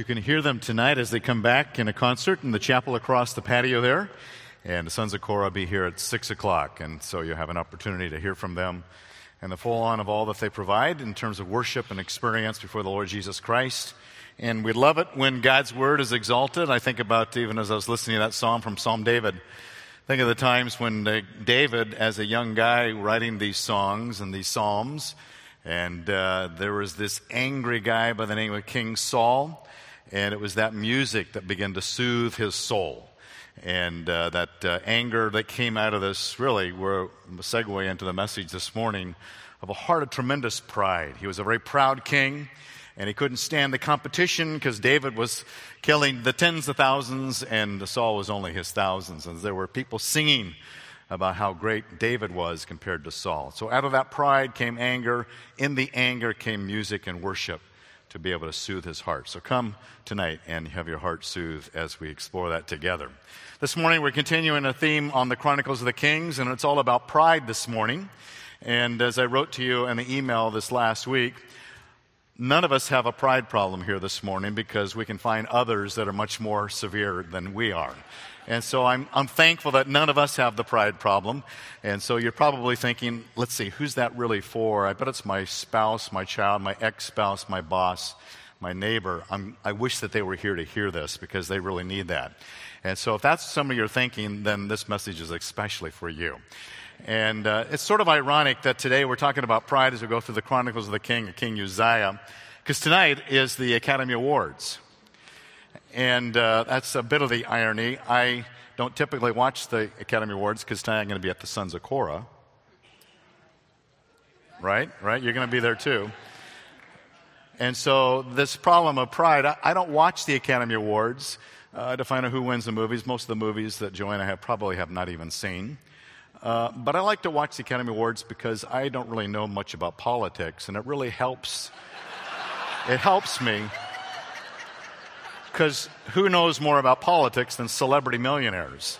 You can hear them tonight as they come back in a concert in the chapel across the patio there. And the Sons of Korah will be here at 6 o'clock. And so you have an opportunity to hear from them and the full on of all that they provide in terms of worship and experience before the Lord Jesus Christ. And we love it when God's word is exalted. I think about even as I was listening to that psalm from Psalm David. Think of the times when David, as a young guy, writing these songs and these psalms, and uh, there was this angry guy by the name of King Saul, and it was that music that began to soothe his soul. And uh, that uh, anger that came out of this really were a segue into the message this morning of a heart of tremendous pride. He was a very proud king, and he couldn't stand the competition because David was killing the tens of thousands, and Saul was only his thousands. And there were people singing about how great David was compared to Saul. So out of that pride came anger. In the anger came music and worship to be able to soothe his heart. So come tonight and have your heart soothed as we explore that together. This morning we're continuing a theme on the Chronicles of the Kings, and it's all about pride this morning. And as I wrote to you in the email this last week, none of us have a pride problem here this morning because we can find others that are much more severe than we are. And so I'm, I'm thankful that none of us have the pride problem. And so you're probably thinking, let's see, who's that really for? I bet it's my spouse, my child, my ex spouse, my boss, my neighbor. I'm, I wish that they were here to hear this because they really need that. And so if that's some of your thinking, then this message is especially for you. And uh, it's sort of ironic that today we're talking about pride as we go through the Chronicles of the King, King Uzziah, because tonight is the Academy Awards. And uh, that's a bit of the irony. I don't typically watch the Academy Awards because tonight I'm going to be at the Sons of Korah. Right? Right? You're going to be there too. And so, this problem of pride, I, I don't watch the Academy Awards uh, to find out who wins the movies. Most of the movies that Joanna have probably have not even seen. Uh, but I like to watch the Academy Awards because I don't really know much about politics, and it really helps. it helps me because who knows more about politics than celebrity millionaires?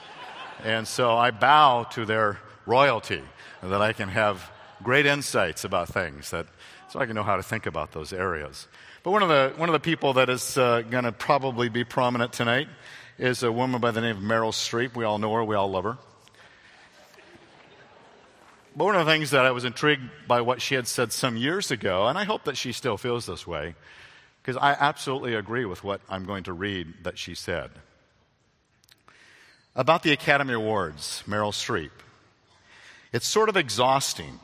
And so I bow to their royalty that I can have great insights about things that so I can know how to think about those areas. But one of the one of the people that is uh, going to probably be prominent tonight is a woman by the name of Meryl Streep. We all know her. We all love her. But one of the things that I was intrigued by what she had said some years ago, and I hope that she still feels this way, because I absolutely agree with what I'm going to read that she said. About the Academy Awards, Meryl Streep. It's sort of exhausting.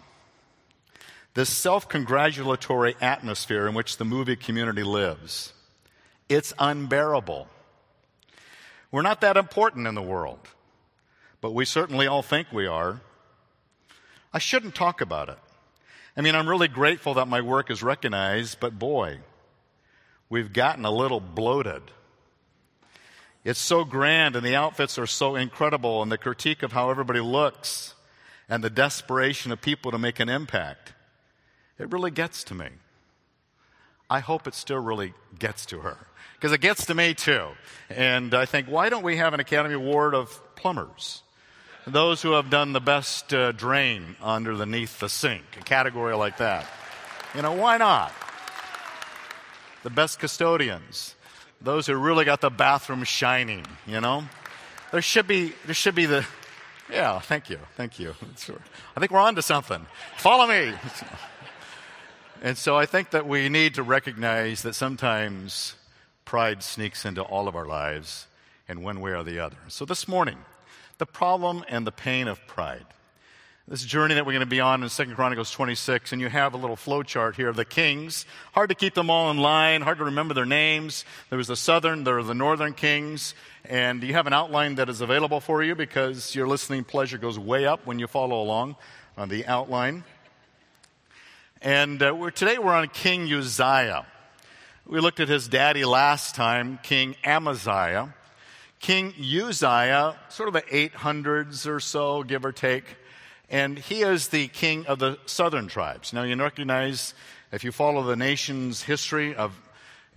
This self congratulatory atmosphere in which the movie community lives. It's unbearable. We're not that important in the world, but we certainly all think we are. I shouldn't talk about it. I mean, I'm really grateful that my work is recognized, but boy, we've gotten a little bloated. It's so grand, and the outfits are so incredible, and the critique of how everybody looks, and the desperation of people to make an impact. It really gets to me. I hope it still really gets to her, because it gets to me too. And I think, why don't we have an Academy Award of plumbers? Those who have done the best uh, drain underneath the sink, a category like that. You know, why not? The best custodians, those who really got the bathroom shining, you know? There should be, there should be the, yeah, thank you, thank you. I think we're on to something. Follow me. And so I think that we need to recognize that sometimes pride sneaks into all of our lives in one way or the other. So this morning, the problem and the pain of pride this journey that we're going to be on in 2 Chronicles 26, and you have a little flow chart here of the kings. Hard to keep them all in line, hard to remember their names. There was the southern, there are the northern kings, and you have an outline that is available for you because your listening pleasure goes way up when you follow along on the outline. And uh, we're, today we're on King Uzziah. We looked at his daddy last time, King Amaziah. King Uzziah, sort of the 800s or so, give or take and he is the king of the southern tribes. Now, you recognize, if you follow the nation's history of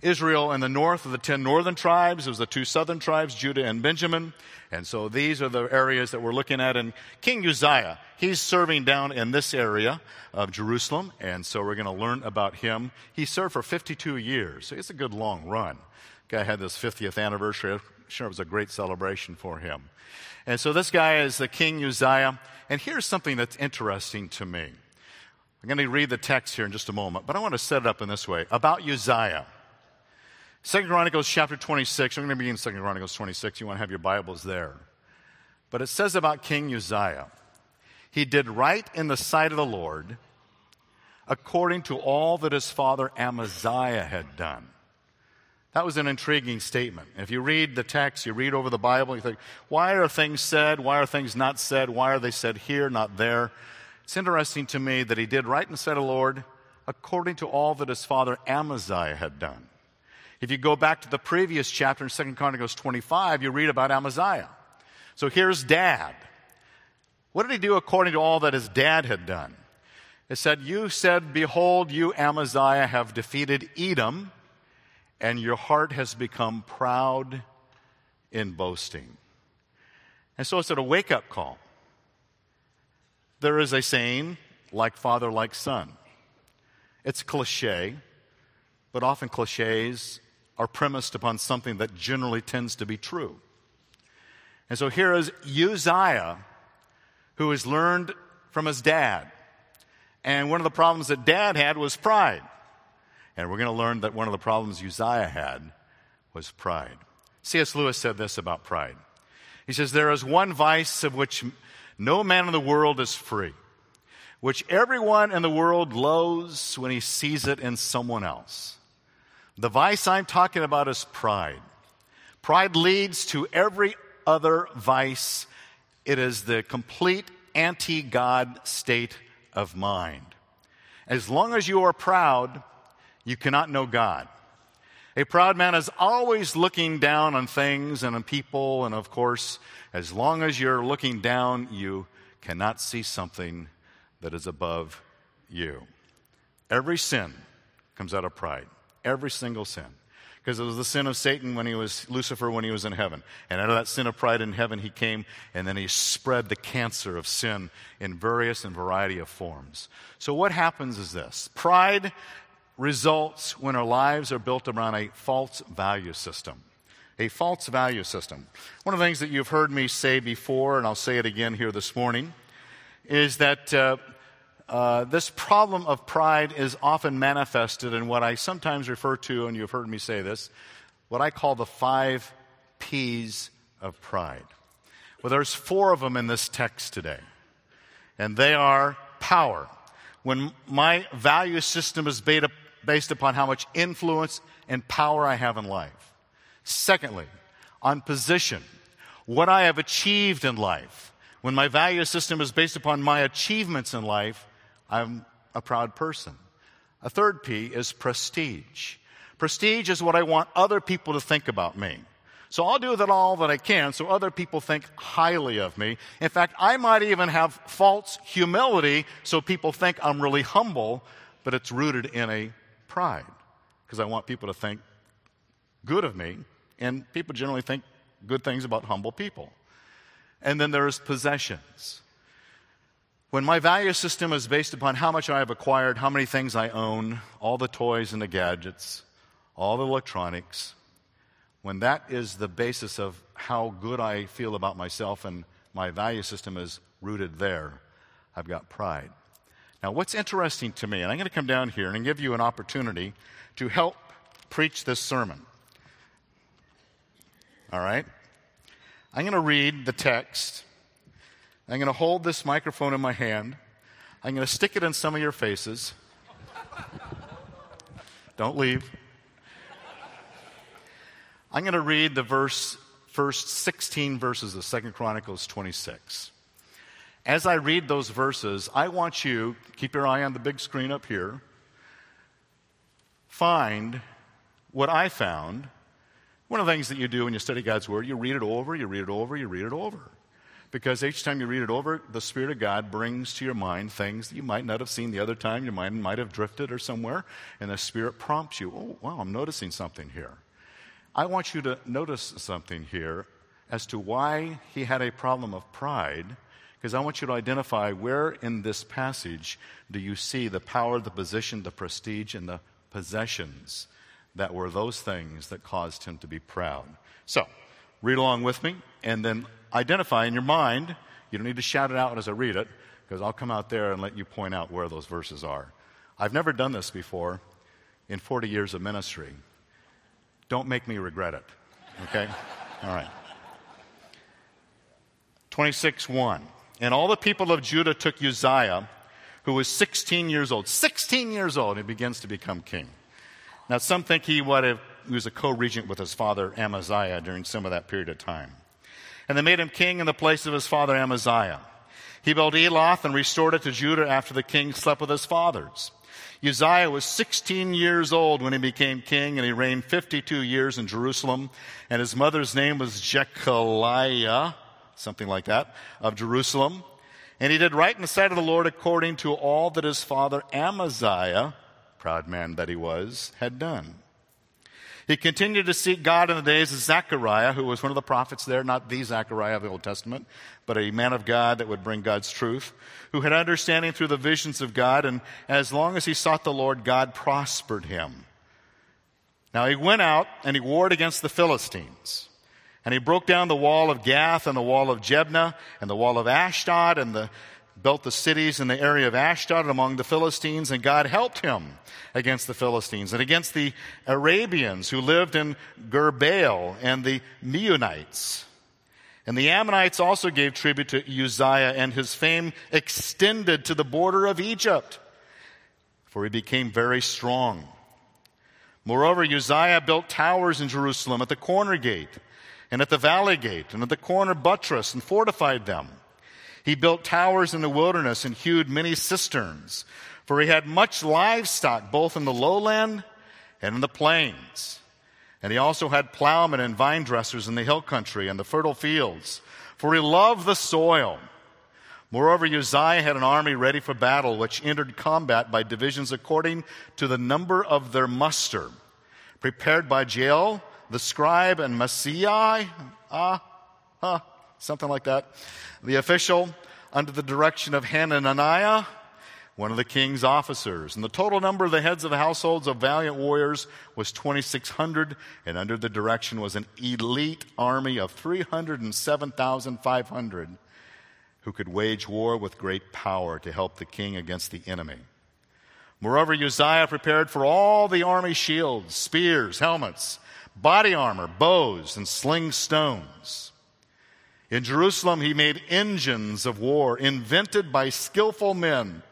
Israel in the north of the ten northern tribes, it was the two southern tribes, Judah and Benjamin. And so these are the areas that we're looking at. And King Uzziah, he's serving down in this area of Jerusalem. And so we're going to learn about him. He served for 52 years, so it's a good long run. Guy had this 50th anniversary. I'm sure it was a great celebration for him. And so this guy is the King Uzziah. And here's something that's interesting to me. I'm going to read the text here in just a moment, but I want to set it up in this way about Uzziah. Second Chronicles chapter 26. I'm going to begin Second Chronicles 26. You want to have your Bibles there. But it says about King Uzziah, he did right in the sight of the Lord according to all that his father Amaziah had done. That was an intriguing statement. If you read the text, you read over the Bible, you think, why are things said? Why are things not said? Why are they said here, not there? It's interesting to me that he did right and said, Lord according to all that his father Amaziah had done. If you go back to the previous chapter in 2 Chronicles 25, you read about Amaziah. So here's dad. What did he do according to all that his dad had done? It said, You said, Behold, you, Amaziah, have defeated Edom, and your heart has become proud in boasting. And so it's a wake up call. There is a saying, like father, like son. It's cliche, but often cliches are premised upon something that generally tends to be true. And so here is Uzziah, who has learned from his dad. And one of the problems that dad had was pride. And we're going to learn that one of the problems Uzziah had was pride. C.S. Lewis said this about pride. He says, There is one vice of which no man in the world is free, which everyone in the world loathes when he sees it in someone else. The vice I'm talking about is pride. Pride leads to every other vice. It is the complete anti God state of mind. As long as you are proud, you cannot know God. A proud man is always looking down on things and on people, and of course, as long as you're looking down, you cannot see something that is above you. Every sin comes out of pride. Every single sin. Because it was the sin of Satan when he was Lucifer when he was in heaven. And out of that sin of pride in heaven, he came and then he spread the cancer of sin in various and variety of forms. So what happens is this pride results when our lives are built around a false value system. A false value system. One of the things that you've heard me say before, and I'll say it again here this morning, is that uh, uh, this problem of pride is often manifested in what I sometimes refer to, and you've heard me say this, what I call the five P's of pride. Well, there's four of them in this text today, and they are power. When my value system is based upon how much influence and power I have in life. Secondly, on position, what I have achieved in life. When my value system is based upon my achievements in life, I'm a proud person. A third P is prestige. Prestige is what I want other people to think about me. So I'll do that all that I can so other people think highly of me. In fact, I might even have false humility so people think I'm really humble, but it's rooted in a pride because I want people to think good of me, and people generally think good things about humble people. And then there's possessions. When my value system is based upon how much I have acquired, how many things I own, all the toys and the gadgets, all the electronics, when that is the basis of how good I feel about myself and my value system is rooted there, I've got pride. Now, what's interesting to me, and I'm going to come down here and give you an opportunity to help preach this sermon. All right? I'm going to read the text I'm going to hold this microphone in my hand. I'm going to stick it in some of your faces. Don't leave. I'm going to read the verse, first 16 verses of Second Chronicles 26. As I read those verses, I want you, keep your eye on the big screen up here, find what I found. One of the things that you do when you study God's Word, you read it over, you read it over, you read it over. Because each time you read it over, the Spirit of God brings to your mind things that you might not have seen the other time. Your mind might have drifted or somewhere, and the Spirit prompts you, oh, wow, I'm noticing something here. I want you to notice something here as to why he had a problem of pride, because I want you to identify where in this passage do you see the power, the position, the prestige, and the possessions that were those things that caused him to be proud. So, read along with me and then identify in your mind. You don't need to shout it out as I read it because I'll come out there and let you point out where those verses are. I've never done this before in 40 years of ministry. Don't make me regret it. Okay? All right. 26 1. And all the people of Judah took Uzziah, who was 16 years old. 16 years old, he begins to become king. Now, some think he, have, he was a co regent with his father Amaziah during some of that period of time. And they made him king in the place of his father Amaziah. He built Eloth and restored it to Judah after the king slept with his fathers. Uzziah was 16 years old when he became king, and he reigned 52 years in Jerusalem. And his mother's name was Jechaliah, something like that, of Jerusalem. And he did right in the sight of the Lord according to all that his father Amaziah, proud man that he was, had done. He continued to seek God in the days of Zechariah, who was one of the prophets there, not the Zechariah of the Old Testament, but a man of God that would bring God's truth, who had understanding through the visions of God, and as long as he sought the Lord, God prospered him. Now he went out and he warred against the Philistines. And he broke down the wall of Gath and the wall of Jabneh and the wall of Ashdod and the, built the cities in the area of Ashdod among the Philistines. And God helped him against the Philistines and against the Arabians who lived in Gurbaal and the Meunites. And the Ammonites also gave tribute to Uzziah, and his fame extended to the border of Egypt, for he became very strong. Moreover, Uzziah built towers in Jerusalem at the corner gate and at the valley gate and at the corner buttress and fortified them. He built towers in the wilderness and hewed many cisterns, for he had much livestock both in the lowland and in the plains. And he also had plowmen and vine dressers in the hill country and the fertile fields, for he loved the soil. Moreover, Uzziah had an army ready for battle, which entered combat by divisions according to the number of their muster, prepared by Jeiel, the scribe, and Maaseiah, ah, uh, something like that, the official, under the direction of Hananiah, one of the king's officers. And the total number of the heads of households of valiant warriors was 2,600, and under the direction was an elite army of 307,500 who could wage war with great power to help the king against the enemy. Moreover, Uzziah prepared for all the army shields, spears, helmets, body armor, bows, and sling stones. In Jerusalem, he made engines of war invented by skillful men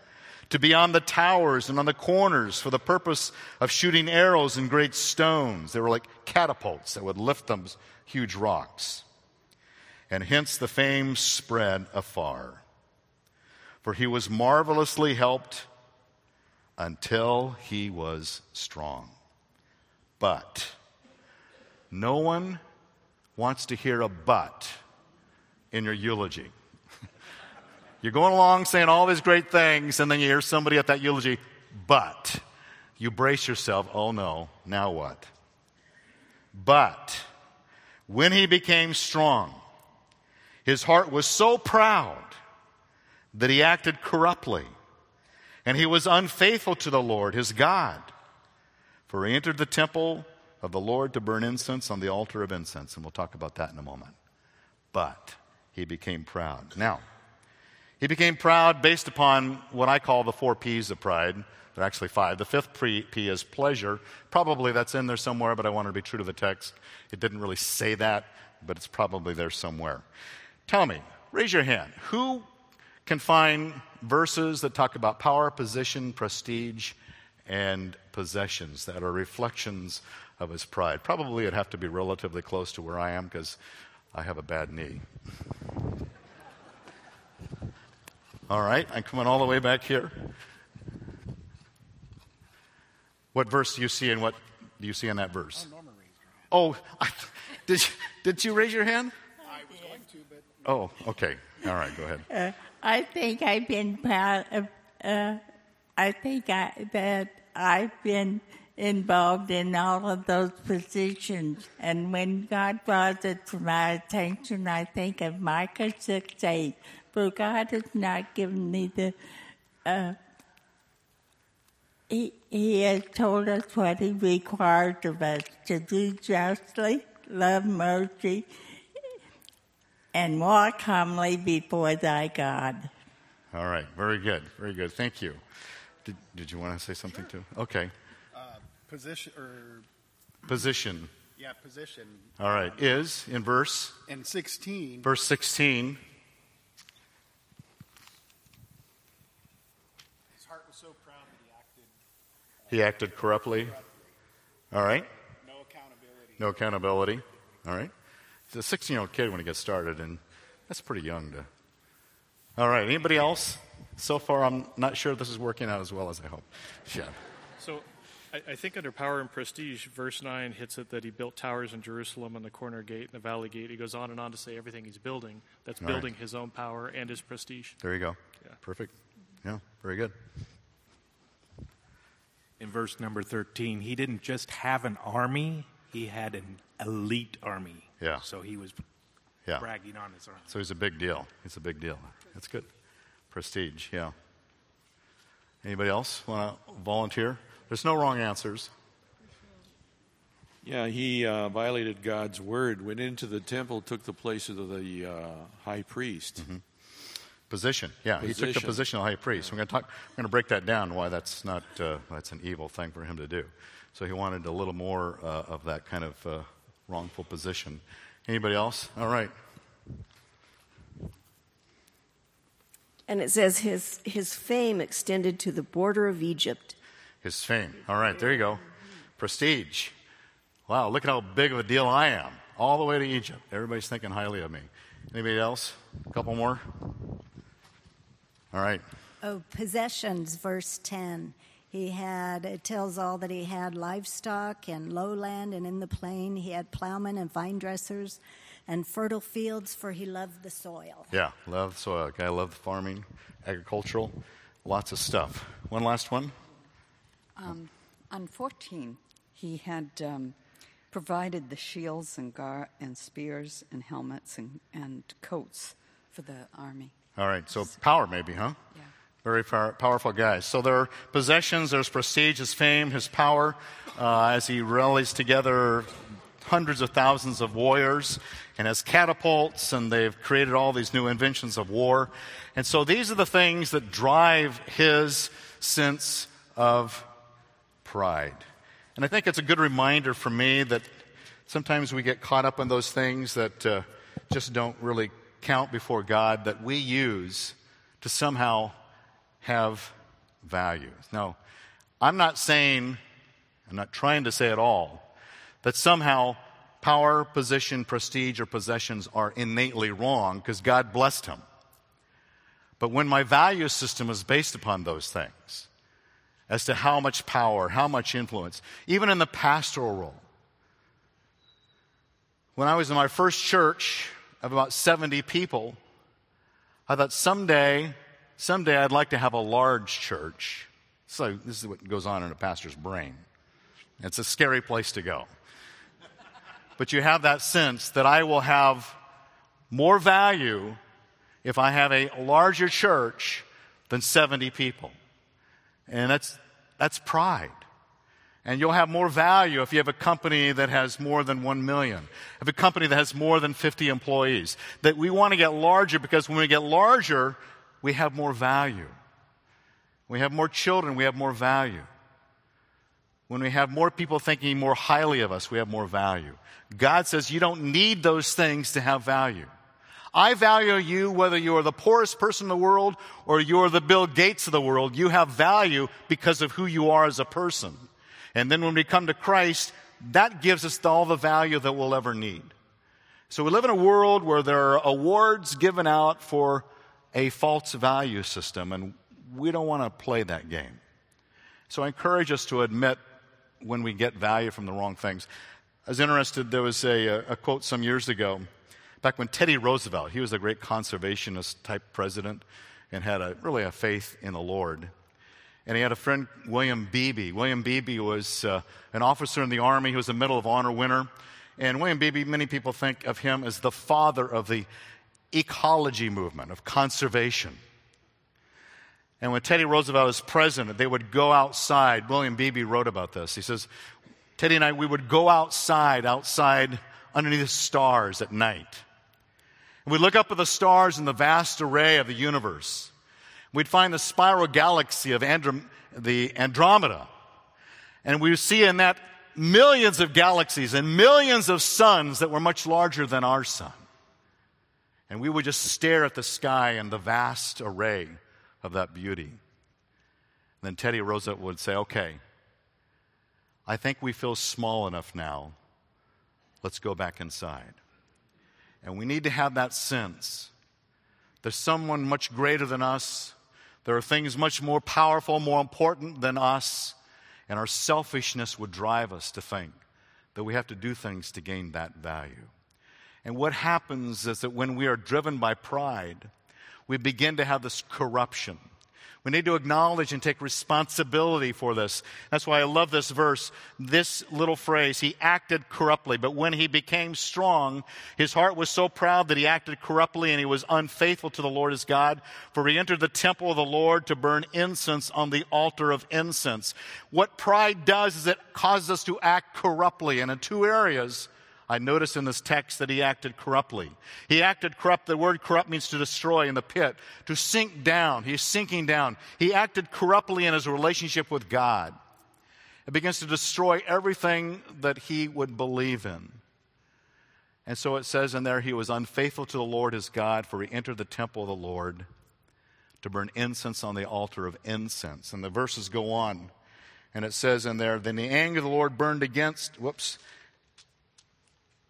to be on the towers and on the corners for the purpose of shooting arrows and great stones. They were like catapults that would lift them huge rocks. And hence the fame spread afar. For he was marvelously helped until he was strong. But no one wants to hear a but in your eulogy. You're going along saying all these great things, and then you hear somebody at that eulogy, but you brace yourself, oh no, now what? But when he became strong, his heart was so proud that he acted corruptly, and he was unfaithful to the Lord, his God. For he entered the temple of the Lord to burn incense on the altar of incense, and we'll talk about that in a moment. But he became proud. Now, he became proud based upon what I call the four P's of pride. There are actually five. The fifth P is pleasure. Probably that's in there somewhere, but I wanted to be true to the text. It didn't really say that, but it's probably there somewhere. Tell me, raise your hand. Who can find verses that talk about power, position, prestige, and possessions that are reflections of his pride? Probably it'd have to be relatively close to where I am because I have a bad knee. All right, I'm coming all the way back here. What verse do you see and what do you see in that verse? Oh, I, did, you, did you raise your hand? I was going to, but. Oh, okay. All right, go ahead. Uh, I think I've been proud of, uh, I think I, that I've been involved in all of those positions. And when God brought it to my attention, I think of Micah 6 8 for God has not given me the uh, he, he has told us what he requires of us to do justly, love mercy, and walk humbly before thy God. All right, very good, very good. Thank you. Did, did you want to say something too? Okay. Uh, position or Position. yeah, position. All right, is in verse And 16, verse 16. his heart was so proud that he acted He acted corruptly. All right. no accountability. No accountability. All right. He's a 16 year old kid when he gets started, and that's pretty young to. All right. Anybody else? So far, I'm not sure this is working out as well as I hope. Yeah. So I, I think under power and prestige, verse 9 hits it that he built towers in Jerusalem and the corner gate and the valley gate. He goes on and on to say everything he's building. That's All right. building his own power and his prestige. There you go. Yeah. Perfect. Yeah. Very good. in verse number 13, he didn't just have an army, he had an elite army. Yeah. So he was Yeah. bragging on his army. So he's a big deal. He's a big deal. That's good. Prestige. Yeah. Anybody else want to volunteer? There's no wrong answers. Yeah, he uh, violated God's word, went into the temple, took the place of the uh, high priest. Position. Yeah, he took the Position. position of high priest. We're going to talk. We're going to break that down. Why that's not. Uh, that's an evil thing for him to do. So he wanted a little more uh, of that kind of uh, wrongful position. Anybody else? All right. And it says his, his fame extended to the border of Egypt. His fame. All right. There you go. Prestige. Wow. Look at how big of a deal I am. All the way to Egypt. Everybody's thinking highly of me. Anybody else? A couple more. All right. Oh, possessions, verse 10. He had, it tells all that he had livestock and lowland and in the plain. He had plowmen and vine dressers and fertile fields, for he loved the soil. Yeah. Love soil. Guy loved farming, agricultural, lots of stuff. One last one. On 14, he had um, provided the shields and, gar- and spears and helmets and, and coats for the army. All right, so power maybe, huh? Yeah. Very power, powerful guy. So there are possessions, there's prestige, his fame, his power, uh, as he rallies together hundreds of thousands of warriors and has catapults, and they've created all these new inventions of war. And so these are the things that drive his sense of pride. And I think it's a good reminder for me that sometimes we get caught up in those things that uh, just don't really count before God that we use to somehow have value. Now, I'm not saying, I'm not trying to say at all, that somehow power, position, prestige, or possessions are innately wrong because God blessed him. But when my value system is based upon those things, as to how much power, how much influence, even in the pastoral role. When I was in my first church of about 70 people, I thought someday, someday I'd like to have a large church. So this is what goes on in a pastor's brain. It's a scary place to go. But you have that sense that I will have more value if I have a larger church than 70 people. And that's, that's pride. And you'll have more value if you have a company that has more than 1 million, if a company that has more than 50 employees. That we want to get larger because when we get larger, we have more value. We have more children, we have more value. When we have more people thinking more highly of us, we have more value. God says you don't need those things to have value. I value you whether you're the poorest person in the world or you're the Bill Gates of the world. You have value because of who you are as a person. And then when we come to Christ, that gives us all the value that we'll ever need. So we live in a world where there are awards given out for a false value system, and we don't want to play that game. So I encourage us to admit when we get value from the wrong things. I was interested, there was a, a quote some years ago, back when Teddy Roosevelt, he was a great conservationist type president and had a, really a faith in the Lord. And he had a friend, William Beebe. William Beebe was uh, an officer in the Army. He was a Medal of Honor winner. And William Beebe, many people think of him as the father of the ecology movement, of conservation. And when Teddy Roosevelt was president, they would go outside. William Beebe wrote about this. He says, Teddy and I, we would go outside, outside underneath the stars at night. And we'd look up at the stars in the vast array of the universe. We'd find the spiral galaxy of Androm- the Andromeda. And we would see in that millions of galaxies and millions of suns that were much larger than our sun. And we would just stare at the sky and the vast array of that beauty. And then Teddy Roosevelt would say, Okay, I think we feel small enough now. Let's go back inside. And we need to have that sense. There's someone much greater than us. There are things much more powerful, more important than us. And our selfishness would drive us to think that we have to do things to gain that value. And what happens is that when we are driven by pride, we begin to have this corruption. We need to acknowledge and take responsibility for this. That's why I love this verse, this little phrase. He acted corruptly, but when he became strong, his heart was so proud that he acted corruptly and he was unfaithful to the Lord his God. For he entered the temple of the Lord to burn incense on the altar of incense. What pride does is it causes us to act corruptly, and in two areas, I notice in this text that he acted corruptly. He acted corrupt. The word corrupt means to destroy in the pit, to sink down. He's sinking down. He acted corruptly in his relationship with God. It begins to destroy everything that he would believe in. And so it says in there, he was unfaithful to the Lord his God, for he entered the temple of the Lord to burn incense on the altar of incense. And the verses go on. And it says in there, then the anger of the Lord burned against, whoops,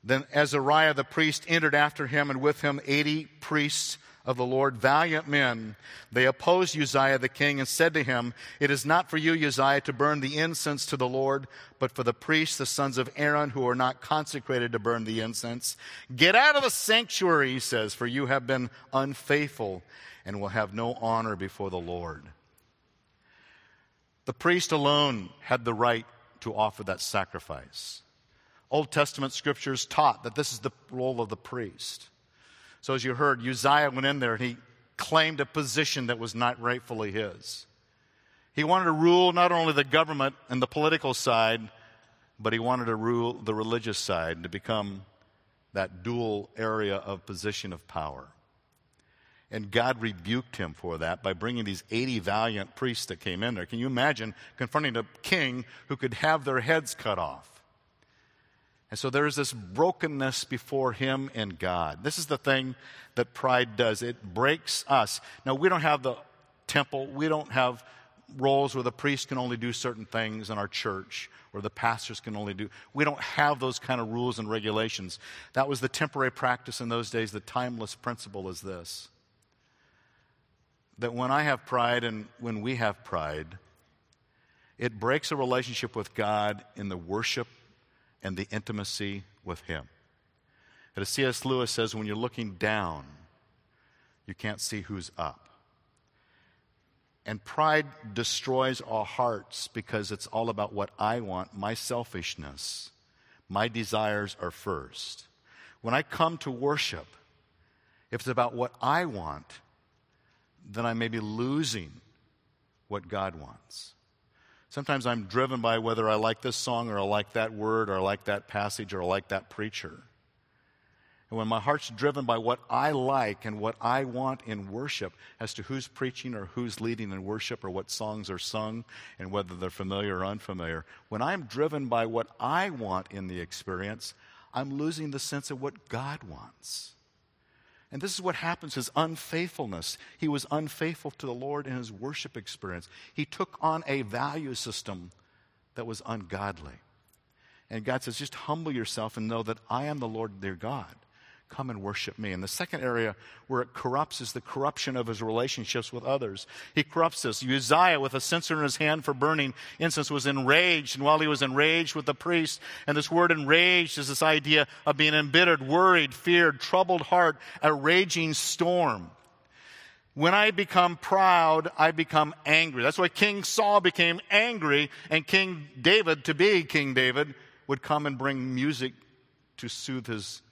then Azariah the priest entered after him, and with him eighty priests of the Lord, valiant men. They opposed Uzziah the king and said to him, It is not for you, Uzziah, to burn the incense to the Lord, but for the priests, the sons of Aaron, who are not consecrated to burn the incense. Get out of the sanctuary, he says, for you have been unfaithful and will have no honor before the Lord. The priest alone had the right to offer that sacrifice. Old Testament scriptures taught that this is the role of the priest. So, as you heard, Uzziah went in there and he claimed a position that was not rightfully his. He wanted to rule not only the government and the political side, but he wanted to rule the religious side to become that dual area of position of power. And God rebuked him for that by bringing these 80 valiant priests that came in there. Can you imagine confronting a king who could have their heads cut off? And so there's this brokenness before Him and God. This is the thing that pride does it breaks us. Now, we don't have the temple, we don't have roles where the priest can only do certain things in our church or the pastors can only do. We don't have those kind of rules and regulations. That was the temporary practice in those days. The timeless principle is this that when I have pride and when we have pride, it breaks a relationship with God in the worship and the intimacy with Him. As C.S. Lewis says, when you're looking down, you can't see who's up. And pride destroys our hearts because it's all about what I want, my selfishness. My desires are first. When I come to worship, if it's about what I want, then I may be losing what God wants. Sometimes I'm driven by whether I like this song or I like that word or I like that passage or I like that preacher. And when my heart's driven by what I like and what I want in worship as to who's preaching or who's leading in worship or what songs are sung and whether they're familiar or unfamiliar, when I'm driven by what I want in the experience, I'm losing the sense of what God wants. And this is what happens his unfaithfulness. He was unfaithful to the Lord in his worship experience. He took on a value system that was ungodly. And God says, just humble yourself and know that I am the Lord their God. Come and worship me. And the second area where it corrupts is the corruption of his relationships with others. He corrupts us. Uzziah, with a censer in his hand for burning incense, was enraged. And while he was enraged with the priest, and this word enraged is this idea of being embittered, worried, feared, troubled heart, a raging storm. When I become proud, I become angry. That's why King Saul became angry, and King David, to be King David, would come and bring music to soothe his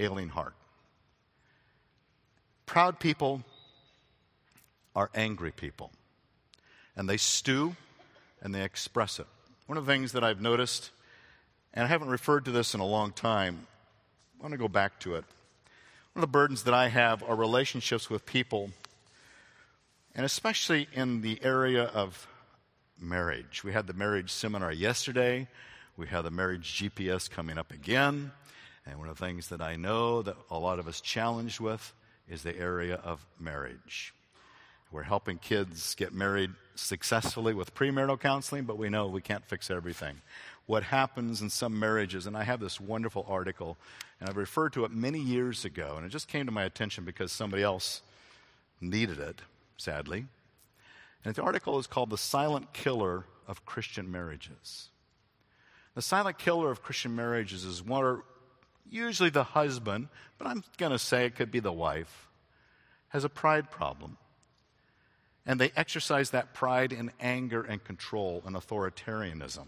ailing heart. Proud people are angry people. and they stew and they express it. One of the things that I've noticed, and I haven't referred to this in a long time, I want to go back to it. One of the burdens that I have are relationships with people, and especially in the area of marriage. We had the marriage seminar yesterday. We have the marriage GPS coming up again. And one of the things that I know that a lot of us challenged with is the area of marriage. We're helping kids get married successfully with premarital counseling, but we know we can't fix everything. What happens in some marriages, and I have this wonderful article, and I've referred to it many years ago, and it just came to my attention because somebody else needed it, sadly. And the article is called The Silent Killer of Christian Marriages. The silent killer of Christian marriages is one, usually the husband, but I'm going to say it could be the wife, has a pride problem. And they exercise that pride in anger and control and authoritarianism.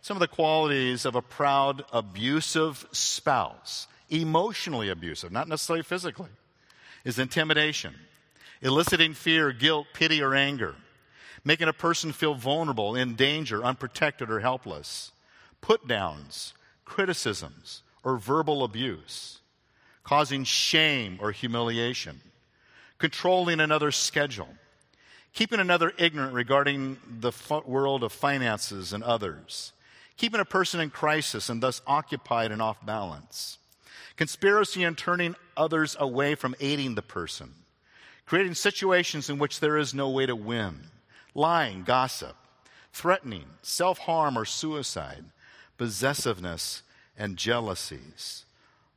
Some of the qualities of a proud, abusive spouse, emotionally abusive, not necessarily physically, is intimidation, eliciting fear, guilt, pity, or anger, making a person feel vulnerable, in danger, unprotected, or helpless, put downs, criticisms, or verbal abuse, causing shame or humiliation, controlling another's schedule, keeping another ignorant regarding the world of finances and others, keeping a person in crisis and thus occupied and off balance, conspiracy and turning others away from aiding the person, creating situations in which there is no way to win, lying, gossip, threatening, self harm or suicide, possessiveness, and jealousies.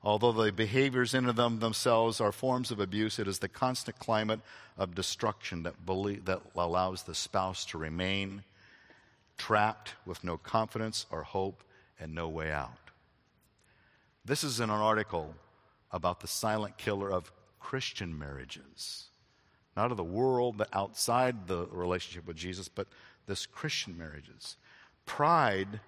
Although the behaviors in them themselves are forms of abuse, it is the constant climate of destruction that, believe, that allows the spouse to remain trapped with no confidence or hope and no way out. This is in an article about the silent killer of Christian marriages. Not of the world, but outside the relationship with Jesus, but this Christian marriages. Pride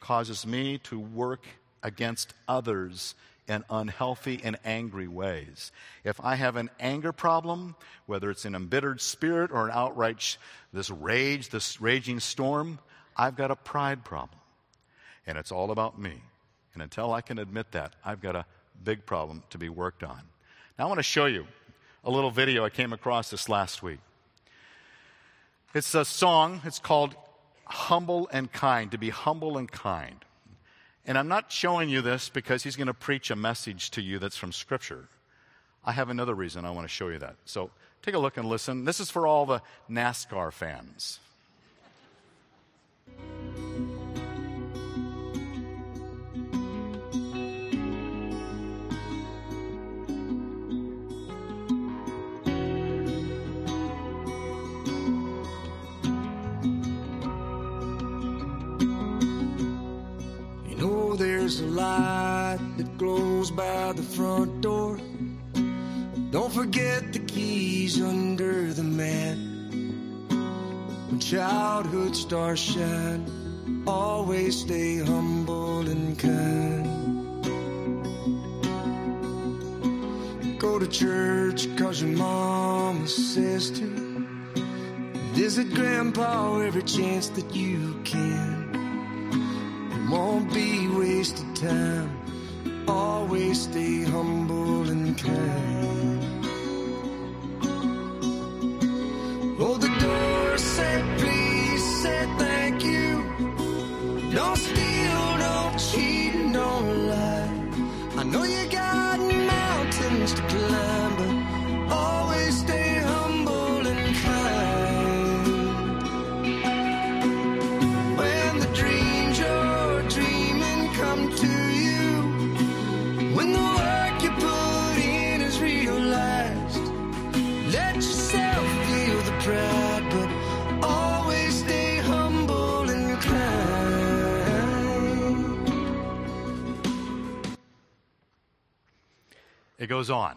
causes me to work against others in unhealthy and angry ways. If I have an anger problem, whether it's an embittered spirit or an outright sh- this rage, this raging storm, I've got a pride problem. And it's all about me. And until I can admit that, I've got a big problem to be worked on. Now I want to show you a little video I came across this last week. It's a song, it's called Humble and Kind, to be humble and kind. And I'm not showing you this because he's going to preach a message to you that's from Scripture. I have another reason I want to show you that. So take a look and listen. This is for all the NASCAR fans. Glows by the front door. Don't forget the keys under the mat. When childhood stars shine, always stay humble and kind. Go to church cause your mama says to. Visit grandpa every chance that you can. It won't be wasted time. Always stay humble and kind. Goes on.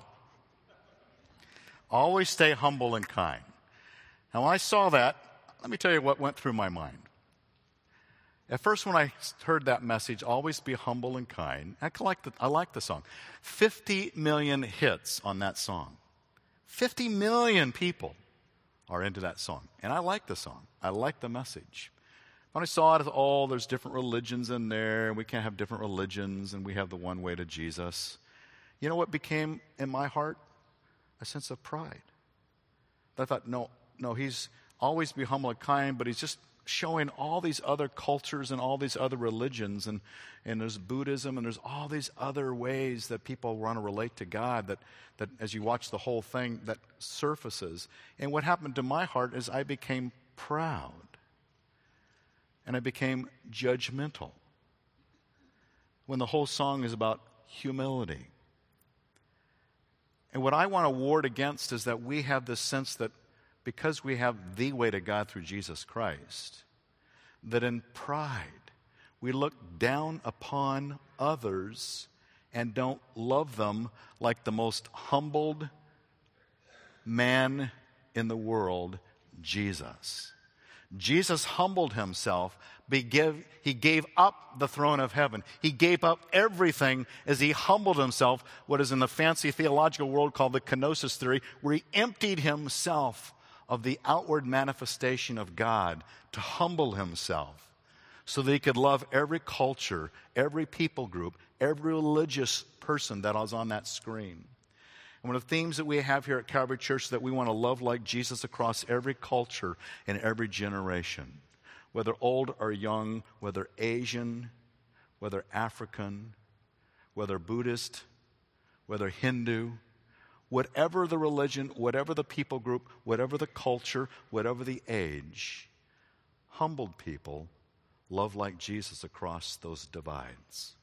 Always stay humble and kind. Now, when I saw that, let me tell you what went through my mind. At first, when I heard that message, always be humble and kind, I like the, I like the song. 50 million hits on that song. 50 million people are into that song. And I like the song, I like the message. When I saw it, oh, there's different religions in there, and we can't have different religions, and we have the one way to Jesus. You know what became in my heart? A sense of pride. I thought, no, no, he's always be humble and kind, but he's just showing all these other cultures and all these other religions, and, and there's Buddhism, and there's all these other ways that people want to relate to God that, that, as you watch the whole thing, that surfaces. And what happened to my heart is I became proud and I became judgmental. When the whole song is about humility. And what I want to ward against is that we have this sense that because we have the way to God through Jesus Christ, that in pride we look down upon others and don't love them like the most humbled man in the world, Jesus. Jesus humbled himself. He gave, up the throne of heaven. He gave up everything as he humbled himself, what is in the fancy theological world called the kenosis theory, where he emptied himself of the outward manifestation of God to humble himself so that he could love every culture, every people group, every religious person that was on that screen. One of the themes that we have here at Calvary Church is that we want to love like Jesus across every culture and every generation, whether old or young, whether Asian, whether African, whether Buddhist, whether Hindu, whatever the religion, whatever the people group, whatever the culture, whatever the age, humbled people love like Jesus across those divides.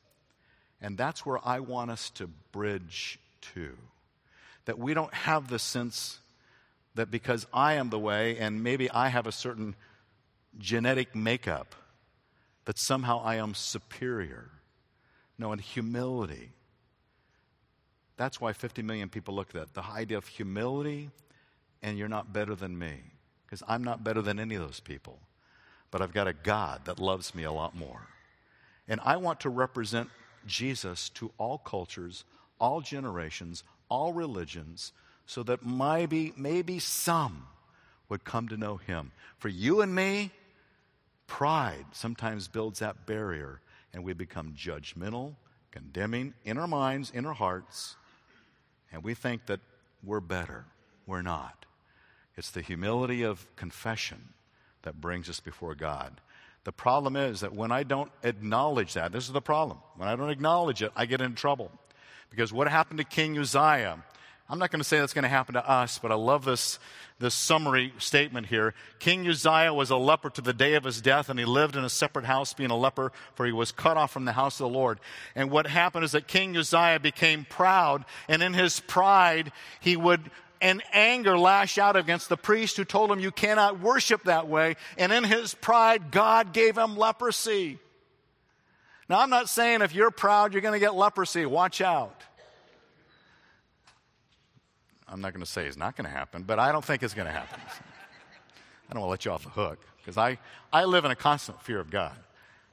And that's where I want us to bridge to that we don't have the sense that because I am the way and maybe I have a certain genetic makeup, that somehow I am superior. No, in humility. That's why 50 million people look at that. The idea of humility and you're not better than me. Because I'm not better than any of those people. But I've got a God that loves me a lot more. And I want to represent Jesus to all cultures, all generations, all religions, so that maybe, maybe some would come to know him. For you and me, pride sometimes builds that barrier, and we become judgmental, condemning in our minds, in our hearts, and we think that we're better. We're not. It's the humility of confession that brings us before God. The problem is that when I don't acknowledge that, this is the problem. When I don't acknowledge it, I get in trouble. Because what happened to King Uzziah? I'm not going to say that's going to happen to us, but I love this, this summary statement here. King Uzziah was a leper to the day of his death, and he lived in a separate house being a leper, for he was cut off from the house of the Lord. And what happened is that King Uzziah became proud, and in his pride, he would in anger lash out against the priest who told him, You cannot worship that way. And in his pride, God gave him leprosy. Now, I'm not saying if you're proud, you're going to get leprosy. Watch out. I'm not going to say it's not going to happen, but I don't think it's going to happen. I don't want to let you off the hook because I, I live in a constant fear of God.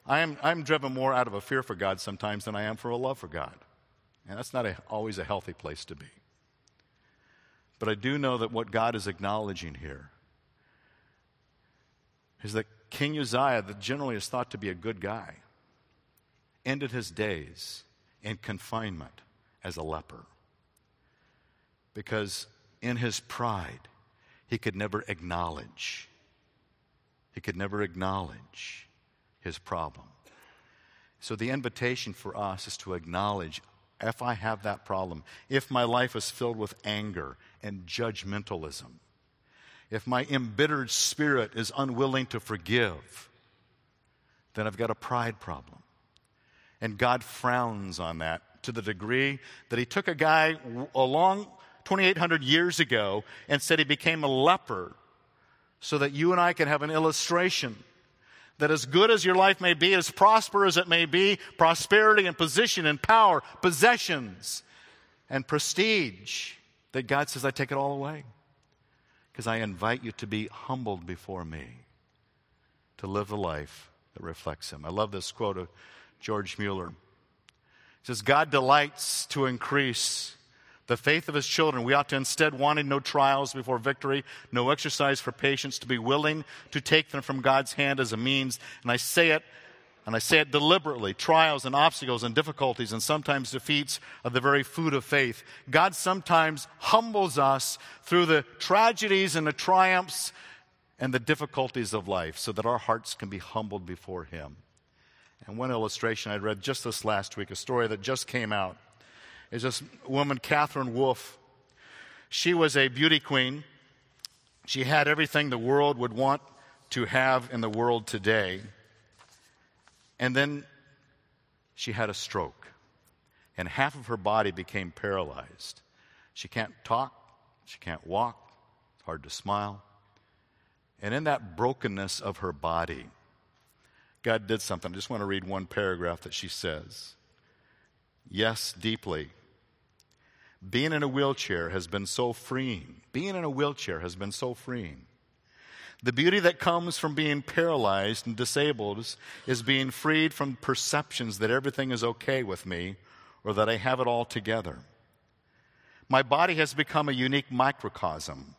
I am, I'm driven more out of a fear for God sometimes than I am for a love for God. And that's not a, always a healthy place to be. But I do know that what God is acknowledging here is that King Uzziah, that generally is thought to be a good guy, ended his days in confinement as a leper. Because in his pride, he could never acknowledge. He could never acknowledge his problem. So the invitation for us is to acknowledge if I have that problem, if my life is filled with anger and judgmentalism, if my embittered spirit is unwilling to forgive, then I've got a pride problem. And God frowns on that to the degree that He took a guy along 2,800 years ago and said he became a leper so that you and I can have an illustration that as good as your life may be, as prosperous as it may be, prosperity and position and power, possessions and prestige, that God says, I take it all away. Because I invite you to be humbled before me, to live the life that reflects Him. I love this quote of George Mueller. Says, God delights to increase the faith of his children. We ought to instead, wanting no trials before victory, no exercise for patience, to be willing to take them from God's hand as a means. And I say it, and I say it deliberately trials and obstacles and difficulties and sometimes defeats are the very food of faith. God sometimes humbles us through the tragedies and the triumphs and the difficulties of life so that our hearts can be humbled before him. And one illustration I read just this last week, a story that just came out is this woman, Katherine Wolf. She was a beauty queen. She had everything the world would want to have in the world today. And then she had a stroke, and half of her body became paralyzed. She can't talk, she can't walk, it's hard to smile. And in that brokenness of her body, God did something. I just want to read one paragraph that she says. Yes, deeply, being in a wheelchair has been so freeing. Being in a wheelchair has been so freeing. The beauty that comes from being paralyzed and disabled is being freed from perceptions that everything is okay with me or that I have it all together. My body has become a unique microcosm.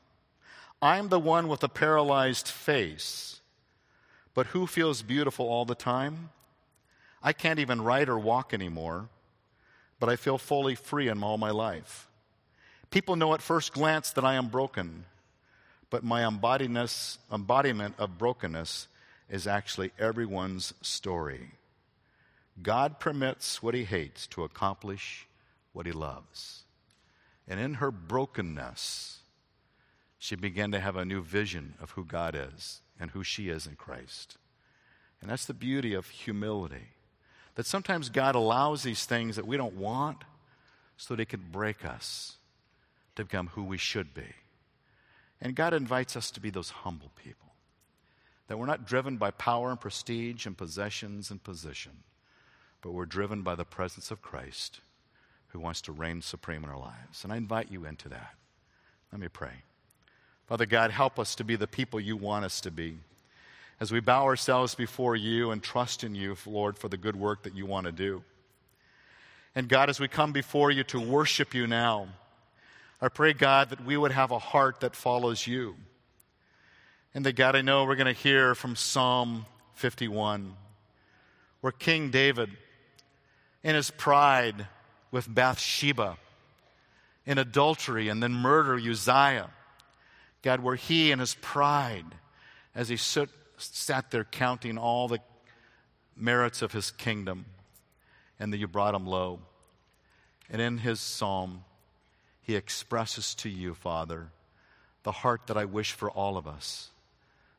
I'm the one with a paralyzed face, but who feels beautiful all the time? I can't even write or walk anymore but I feel fully free in all my life. People know at first glance that I am broken, but my embodiment of brokenness is actually everyone's story. God permits what he hates to accomplish what he loves. And in her brokenness, she began to have a new vision of who God is and who she is in Christ. And that's the beauty of humility. That sometimes God allows these things that we don't want so that He can break us to become who we should be. And God invites us to be those humble people. That we're not driven by power and prestige and possessions and position, but we're driven by the presence of Christ who wants to reign supreme in our lives. And I invite you into that. Let me pray. Father God, help us to be the people you want us to be as we bow ourselves before you and trust in you, Lord, for the good work that you want to do. And God, as we come before you to worship you now, I pray, God, that we would have a heart that follows you. And that, God, I know we're going to hear from Psalm 51, where King David, in his pride with Bathsheba, in adultery and then murder Uzziah, God, where he in his pride, as he stood, sat there counting all the merits of his kingdom and that you brought him low. And in his psalm, he expresses to you, Father, the heart that I wish for all of us,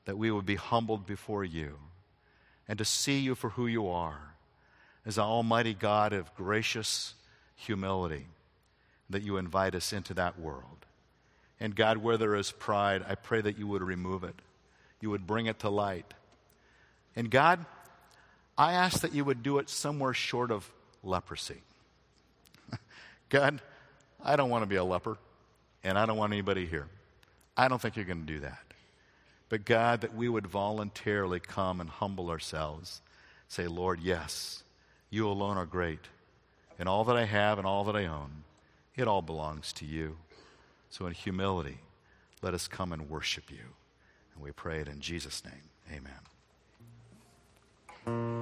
that we would be humbled before you and to see you for who you are as an almighty God of gracious humility, that you invite us into that world. And God, where there is pride, I pray that you would remove it you would bring it to light. And God, I ask that you would do it somewhere short of leprosy. God, I don't want to be a leper, and I don't want anybody here. I don't think you're going to do that. But God, that we would voluntarily come and humble ourselves, say, Lord, yes, you alone are great. And all that I have and all that I own, it all belongs to you. So in humility, let us come and worship you. And we pray it in Jesus' name. Amen.